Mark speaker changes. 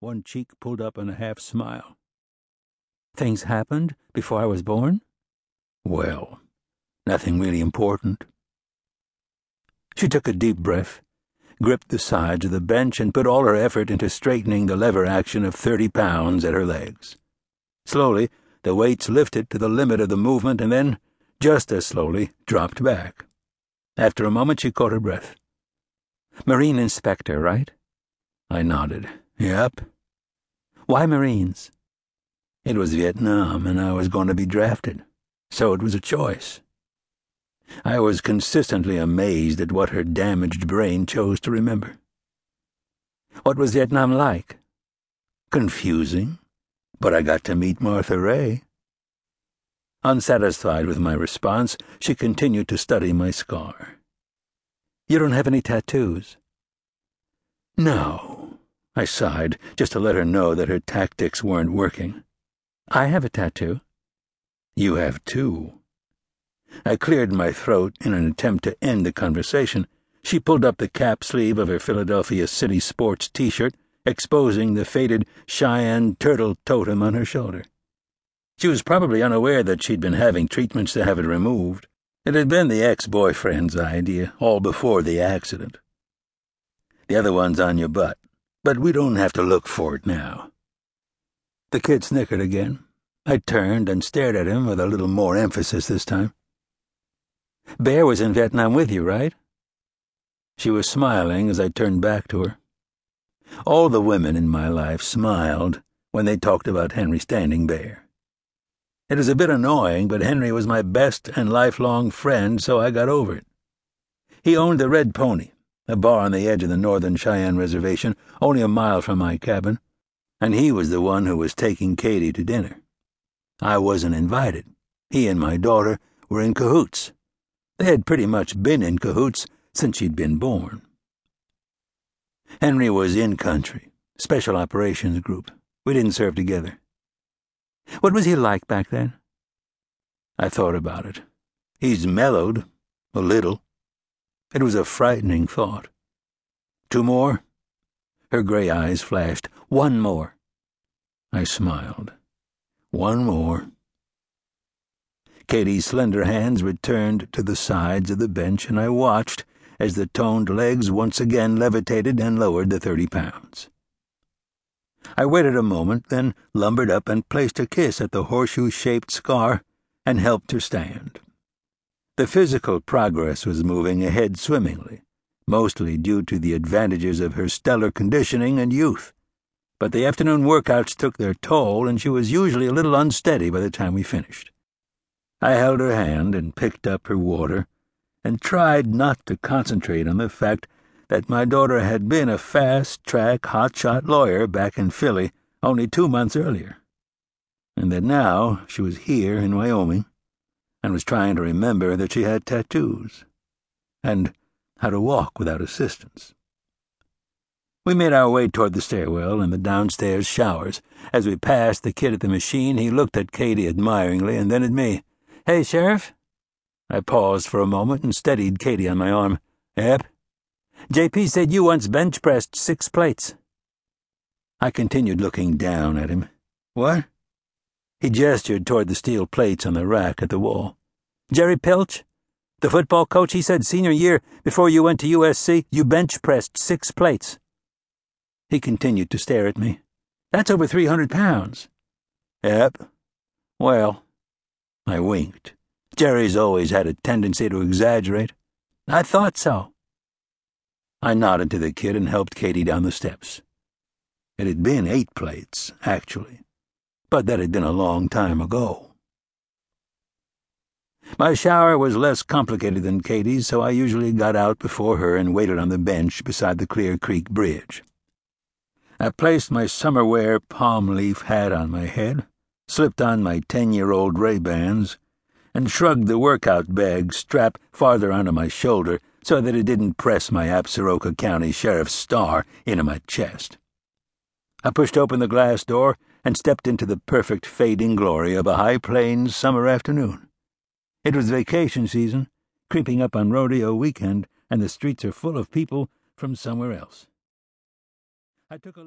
Speaker 1: one cheek pulled up in a half smile. Things happened before I was born?
Speaker 2: Well, nothing really important.
Speaker 1: She took a deep breath, gripped the sides of the bench, and put all her effort into straightening the lever action of thirty pounds at her legs. Slowly, the weights lifted to the limit of the movement and then, just as slowly, dropped back. After a moment, she caught her breath. Marine inspector, right?
Speaker 2: I nodded. Yep.
Speaker 1: Why Marines?
Speaker 2: It was Vietnam, and I was going to be drafted, so it was a choice. I was consistently amazed at what her damaged brain chose to remember.
Speaker 1: What was Vietnam like?
Speaker 2: Confusing, but I got to meet Martha Raye.
Speaker 1: Unsatisfied with my response, she continued to study my scar. You don't have any tattoos?
Speaker 2: No. I sighed, just to let her know that her tactics weren't working.
Speaker 1: I have a tattoo.
Speaker 2: You have two. I cleared my throat in an attempt to end the conversation. She pulled up the cap sleeve of her Philadelphia City Sports t shirt, exposing the faded Cheyenne turtle totem on her shoulder. She was probably unaware that she'd been having treatments to have it removed. It had been the ex boyfriend's idea, all before the accident. The other one's on your butt, but we don't have to look for it now. The kid snickered again. I turned and stared at him with a little more emphasis this time.
Speaker 1: Bear was in Vietnam with you, right?
Speaker 2: She was smiling as I turned back to her. All the women in my life smiled when they talked about Henry Standing Bear. It is a bit annoying, but Henry was my best and lifelong friend, so I got over it. He owned the Red Pony, a bar on the edge of the Northern Cheyenne Reservation, only a mile from my cabin, and he was the one who was taking Katie to dinner. I wasn't invited. He and my daughter were in cahoots. They had pretty much been in cahoots since she'd been born. Henry was in country, Special Operations Group. We didn't serve together.
Speaker 1: What was he like back then?
Speaker 2: I thought about it. He's mellowed, a little. It was a frightening thought. Two more? Her gray eyes flashed. One more. I smiled. One more. Katie's slender hands returned to the sides of the bench, and I watched as the toned legs once again levitated and lowered the thirty pounds. I waited a moment, then lumbered up and placed a kiss at the horseshoe shaped scar and helped her stand. The physical progress was moving ahead swimmingly, mostly due to the advantages of her stellar conditioning and youth. But the afternoon workouts took their toll, and she was usually a little unsteady by the time we finished. I held her hand and picked up her water, and tried not to concentrate on the fact that my daughter had been a fast track hotshot lawyer back in Philly only two months earlier, and that now she was here in Wyoming and was trying to remember that she had tattoos and how to walk without assistance. We made our way toward the stairwell and the downstairs showers. As we passed the kid at the machine, he looked at Katie admiringly and then at me. Hey, Sheriff? I paused for a moment and steadied Katie on my arm. Yep. JP said you once bench pressed six plates. I continued looking down at him. What? He gestured toward the steel plates on the rack at the wall. Jerry Pilch? The football coach, he said senior year, before you went to USC, you bench pressed six plates. He continued to stare at me. That's over 300 pounds. Yep. Well, I winked. Jerry's always had a tendency to exaggerate. I thought so. I nodded to the kid and helped Katie down the steps. It had been eight plates, actually, but that had been a long time ago. My shower was less complicated than Katie's, so I usually got out before her and waited on the bench beside the Clear Creek Bridge. I placed my summer wear palm leaf hat on my head slipped on my ten-year-old Ray-Bans, and shrugged the workout bag strap farther onto my shoulder so that it didn't press my Absaroka County Sheriff's star into my chest. I pushed open the glass door and stepped into the perfect fading glory of a High Plains summer afternoon. It was vacation season, creeping up on rodeo weekend, and the streets are full of people from somewhere else. I took a